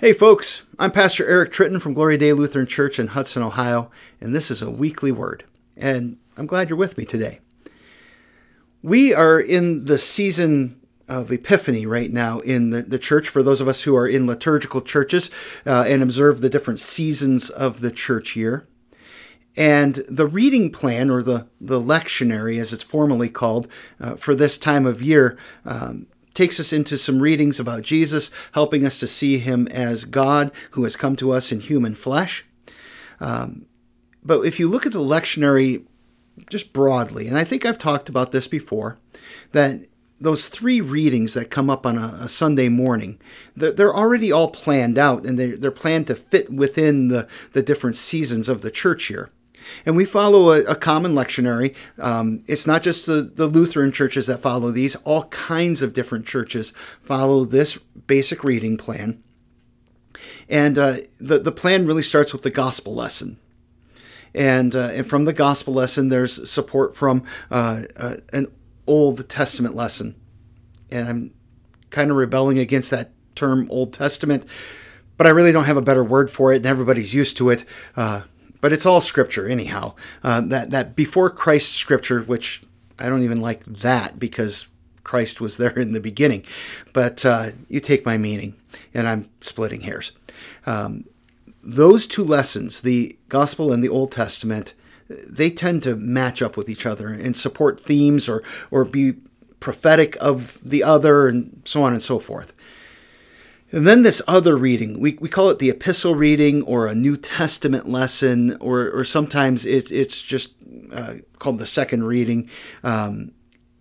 Hey, folks, I'm Pastor Eric Tritton from Gloria Dei Lutheran Church in Hudson, Ohio, and this is a weekly word. And I'm glad you're with me today. We are in the season of Epiphany right now in the, the church for those of us who are in liturgical churches uh, and observe the different seasons of the church year. And the reading plan, or the, the lectionary as it's formally called, uh, for this time of year um, takes us into some readings about Jesus, helping us to see him as God who has come to us in human flesh. Um, but if you look at the lectionary just broadly, and I think I've talked about this before, that those three readings that come up on a, a Sunday morning, they're, they're, already all planned out and they're, they're planned to fit within the, the different seasons of the church year. And we follow a, a common lectionary. Um, it's not just the, the Lutheran churches that follow these, all kinds of different churches follow this basic reading plan. And uh, the, the plan really starts with the gospel lesson. And, uh, and from the gospel lesson, there's support from uh, uh an Old Testament lesson. And I'm kind of rebelling against that term Old Testament, but I really don't have a better word for it, and everybody's used to it. But it's all scripture anyhow. Uh, that that before Christ scripture, which I don't even like that because Christ was there in the beginning, but uh, you take my meaning, and I'm splitting hairs. Um, those two lessons, the Gospel and the Old Testament, they tend to match up with each other and support themes or or be prophetic of the other, and so on and so forth. And then this other reading, we, we call it the epistle reading or a New Testament lesson, or, or sometimes it's, it's just uh, called the second reading. Um,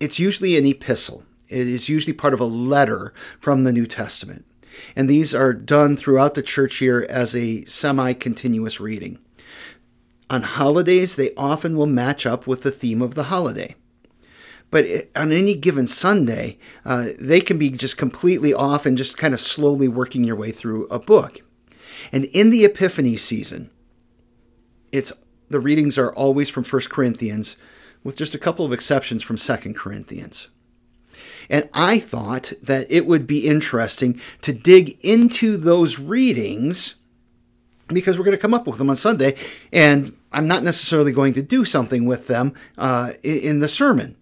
it's usually an epistle, it is usually part of a letter from the New Testament. And these are done throughout the church year as a semi continuous reading. On holidays, they often will match up with the theme of the holiday. But on any given Sunday, uh, they can be just completely off and just kind of slowly working your way through a book. And in the Epiphany season, it's the readings are always from 1 Corinthians, with just a couple of exceptions from 2 Corinthians. And I thought that it would be interesting to dig into those readings because we're going to come up with them on Sunday, and I'm not necessarily going to do something with them uh, in the sermon.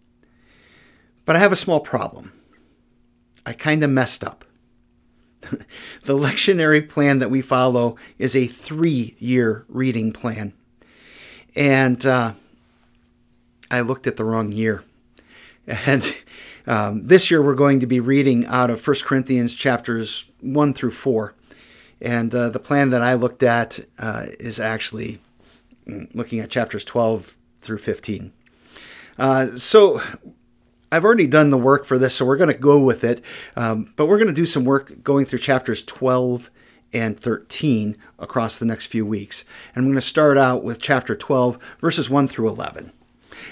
But I have a small problem. I kind of messed up. the lectionary plan that we follow is a three year reading plan. And uh, I looked at the wrong year. And um, this year we're going to be reading out of 1 Corinthians chapters 1 through 4. And uh, the plan that I looked at uh, is actually mm, looking at chapters 12 through 15. Uh, so I've already done the work for this, so we're going to go with it. Um, but we're going to do some work going through chapters 12 and 13 across the next few weeks. And I'm going to start out with chapter 12, verses 1 through 11.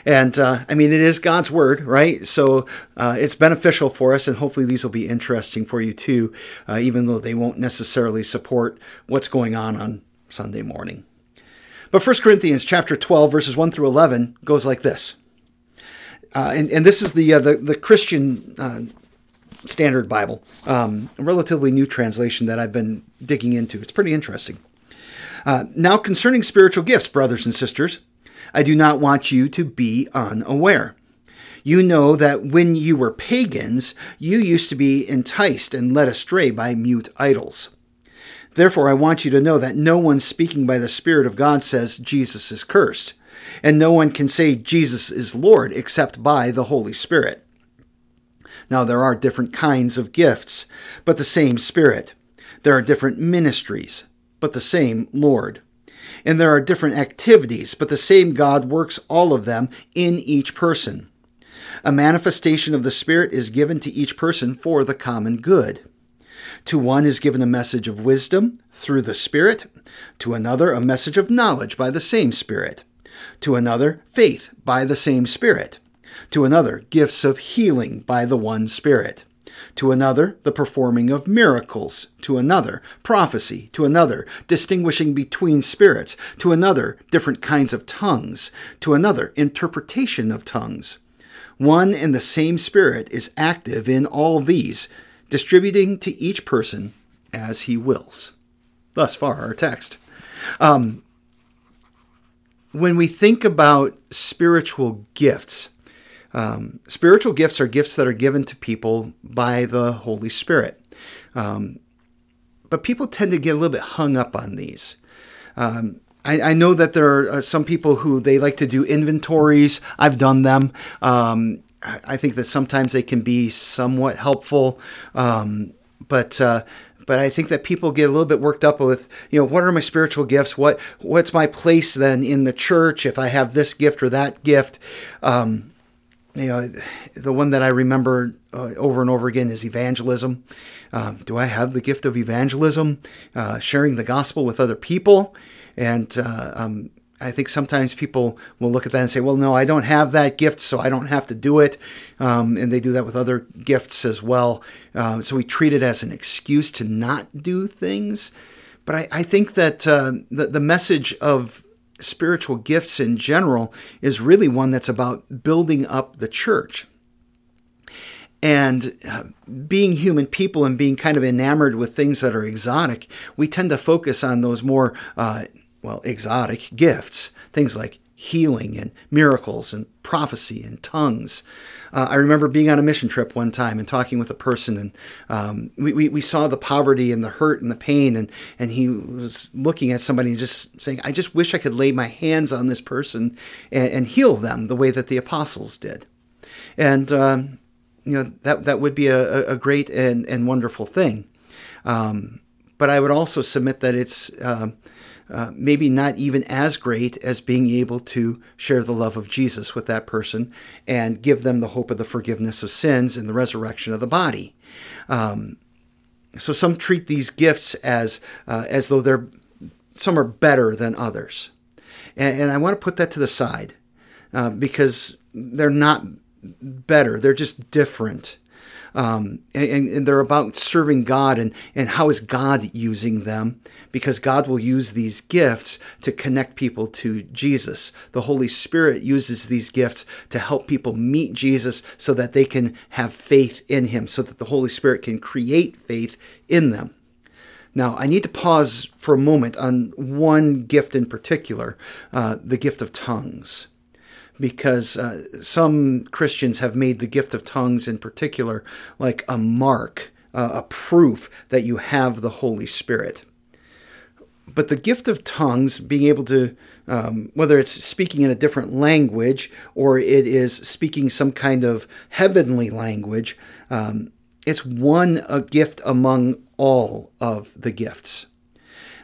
And uh, I mean, it is God's word, right? So uh, it's beneficial for us, and hopefully these will be interesting for you too, uh, even though they won't necessarily support what's going on on Sunday morning. But 1 Corinthians chapter 12, verses 1 through 11 goes like this. Uh, and, and this is the, uh, the, the Christian uh, Standard Bible, um, a relatively new translation that I've been digging into. It's pretty interesting. Uh, now, concerning spiritual gifts, brothers and sisters, I do not want you to be unaware. You know that when you were pagans, you used to be enticed and led astray by mute idols. Therefore, I want you to know that no one speaking by the Spirit of God says Jesus is cursed and no one can say Jesus is Lord except by the Holy Spirit. Now, there are different kinds of gifts, but the same Spirit. There are different ministries, but the same Lord. And there are different activities, but the same God works all of them in each person. A manifestation of the Spirit is given to each person for the common good. To one is given a message of wisdom through the Spirit, to another a message of knowledge by the same Spirit to another, faith by the same Spirit, to another, gifts of healing by the one Spirit, to another, the performing of miracles, to another, prophecy, to another, distinguishing between spirits, to another, different kinds of tongues, to another, interpretation of tongues. One and the same Spirit is active in all these, distributing to each person as he wills. Thus far, our text. Um, when we think about spiritual gifts, um, spiritual gifts are gifts that are given to people by the Holy Spirit. Um, but people tend to get a little bit hung up on these. Um, I, I, know that there are uh, some people who they like to do inventories. I've done them. Um, I think that sometimes they can be somewhat helpful, um, but uh, but I think that people get a little bit worked up with you know what are my spiritual gifts? What what's my place then in the church if I have this gift or that gift? Um, you know, the one that I remember uh, over and over again is evangelism. Um, do I have the gift of evangelism, uh, sharing the gospel with other people? And uh, um, I think sometimes people will look at that and say, well, no, I don't have that gift, so I don't have to do it. Um, and they do that with other gifts as well. Um, so we treat it as an excuse to not do things. But I, I think that uh, the, the message of spiritual gifts in general is really one that's about building up the church. And uh, being human people and being kind of enamored with things that are exotic, we tend to focus on those more, uh, well, exotic gifts. Things like healing and miracles and prophecy and tongues. Uh, I remember being on a mission trip one time and talking with a person, and um, we, we, we, saw the poverty and the hurt and the pain, and, and he was looking at somebody and just saying, I just wish I could lay my hands on this person and, and heal them the way that the apostles did. And, um, you know, that, that would be a, a great and, and wonderful thing. Um, but I would also submit that it's. Uh, uh, maybe not even as great as being able to share the love of Jesus with that person and give them the hope of the forgiveness of sins and the resurrection of the body. Um, so some treat these gifts as uh, as though they're some are better than others, and, and I want to put that to the side uh, because they're not better; they're just different um, and, and, they're about serving God and, and how is God using them because God will use these gifts to connect people to Jesus. The Holy Spirit uses these gifts to help people meet Jesus so that they can have faith in Him, so that the Holy Spirit can create faith in them. Now, I need to pause for a moment on one gift in particular uh, the gift of tongues because uh, some Christians have made the gift of tongues in particular like a mark, uh, a proof that you have the Holy Spirit. But the gift of tongues, being able to, um, whether it's speaking in a different language or it is speaking some kind of heavenly language, um, it's one a gift among all of the gifts.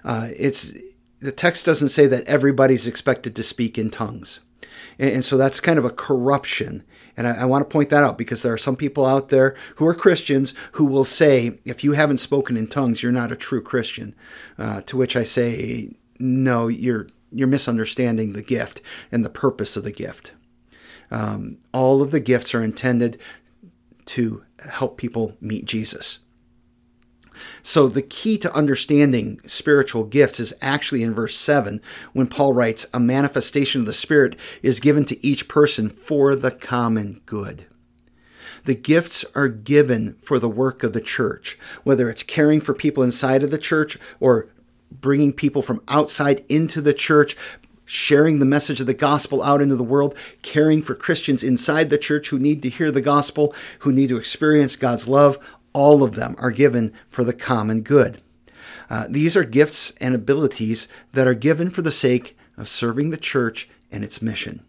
Uh, it's the text doesn't say that everybody's expected to speak in tongues. And, and so that's kind of a corruption. And I, I, want to point that out because there are some people out there who are Christians who will say, if you haven't spoken in tongues, you're not a true Christian. Uh, to which I say, no, you're you're misunderstanding the gift and the purpose of the gift. Um, all of the gifts are intended to help people meet Jesus. So, the key to understanding spiritual gifts is actually in verse 7 when Paul writes, A manifestation of the Spirit is given to each person for the common good. The gifts are given for the work of the church, whether it's caring for people inside of the church or bringing people from outside into the church, sharing the message of the gospel out into the world, caring for Christians inside the church who need to hear the gospel, who need to experience God's love all of them are given for the common good. Uh, these are gifts and abilities that are given for the sake of serving the church and its mission.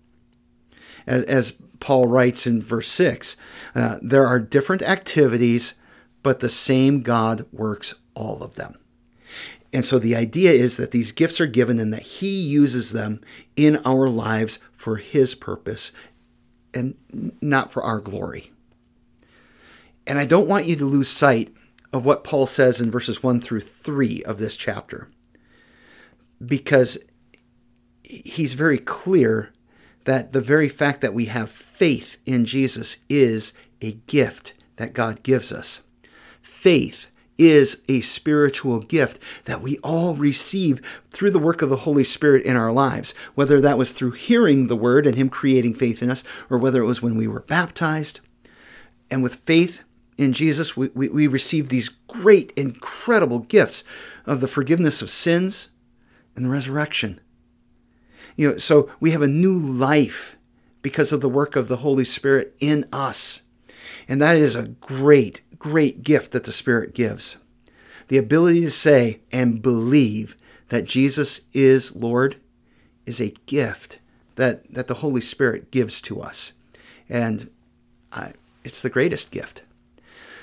As, as Paul writes in verse 6, uh, there are different activities, but the same God works all of them. And so the idea is that these gifts are given and that He uses them in our lives for His purpose and not for our glory. And I don't want you to lose sight of what Paul says in verses 1 through 3 of this chapter, because he's very clear that the very fact that we have faith in Jesus is a gift that God gives us. Faith is a spiritual gift that we all receive through the work of the Holy Spirit in our lives, whether that was through hearing the word and Him creating faith in us, or whether it was when we were baptized. And with faith, in Jesus, we, we, we receive these great, incredible gifts of the forgiveness of sins and the resurrection. You know, so we have a new life because of the work of the Holy Spirit in us. And that is a great, great gift that the Spirit gives. The ability to say and believe that Jesus is Lord is a gift that, that the Holy Spirit gives to us. And I, it's the greatest gift.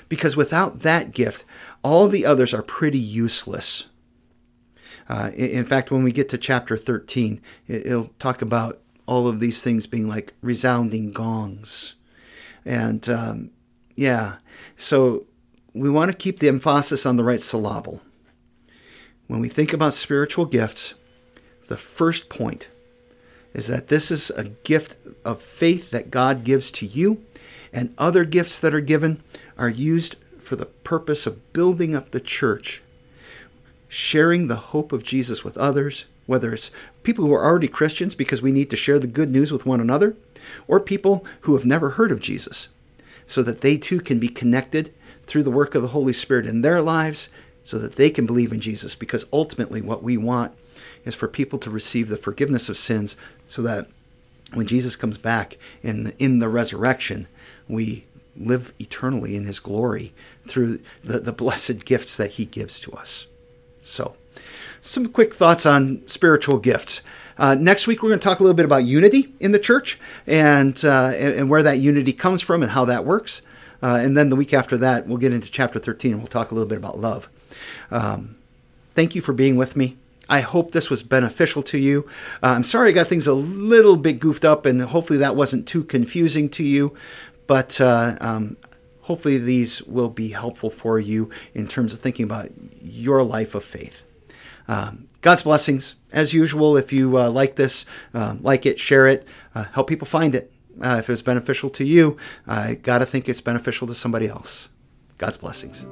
Because without that gift, all the others are pretty useless. Uh, in fact, when we get to chapter 13, it'll talk about all of these things being like resounding gongs. And um, yeah, so we want to keep the emphasis on the right syllable. When we think about spiritual gifts, the first point is that this is a gift of faith that God gives to you, and other gifts that are given are used for the purpose of building up the church, sharing the hope of Jesus with others, whether it's people who are already Christians because we need to share the good news with one another, or people who have never heard of Jesus, so that they too can be connected through the work of the Holy Spirit in their lives, so that they can believe in Jesus. Because ultimately, what we want is for people to receive the forgiveness of sins so that when Jesus comes back in, in the resurrection, we live eternally in his glory through the, the blessed gifts that he gives to us. So, some quick thoughts on spiritual gifts. Uh, next week, we're going to talk a little bit about unity in the church and, uh, and, where that unity comes from and how that works. Uh, and then the week after that, we'll get into chapter 13 and we'll talk a little bit about love. Um, thank you for being with me. I hope this was beneficial to you. Uh, I'm sorry I got things a little bit goofed up, and hopefully that wasn't too confusing to you. But uh, um, hopefully these will be helpful for you in terms of thinking about your life of faith. Um, God's blessings. As usual, if you uh, like this, uh, like it, share it, uh, help people find it. Uh, if it's beneficial to you, I got to think it's beneficial to somebody else. God's blessings.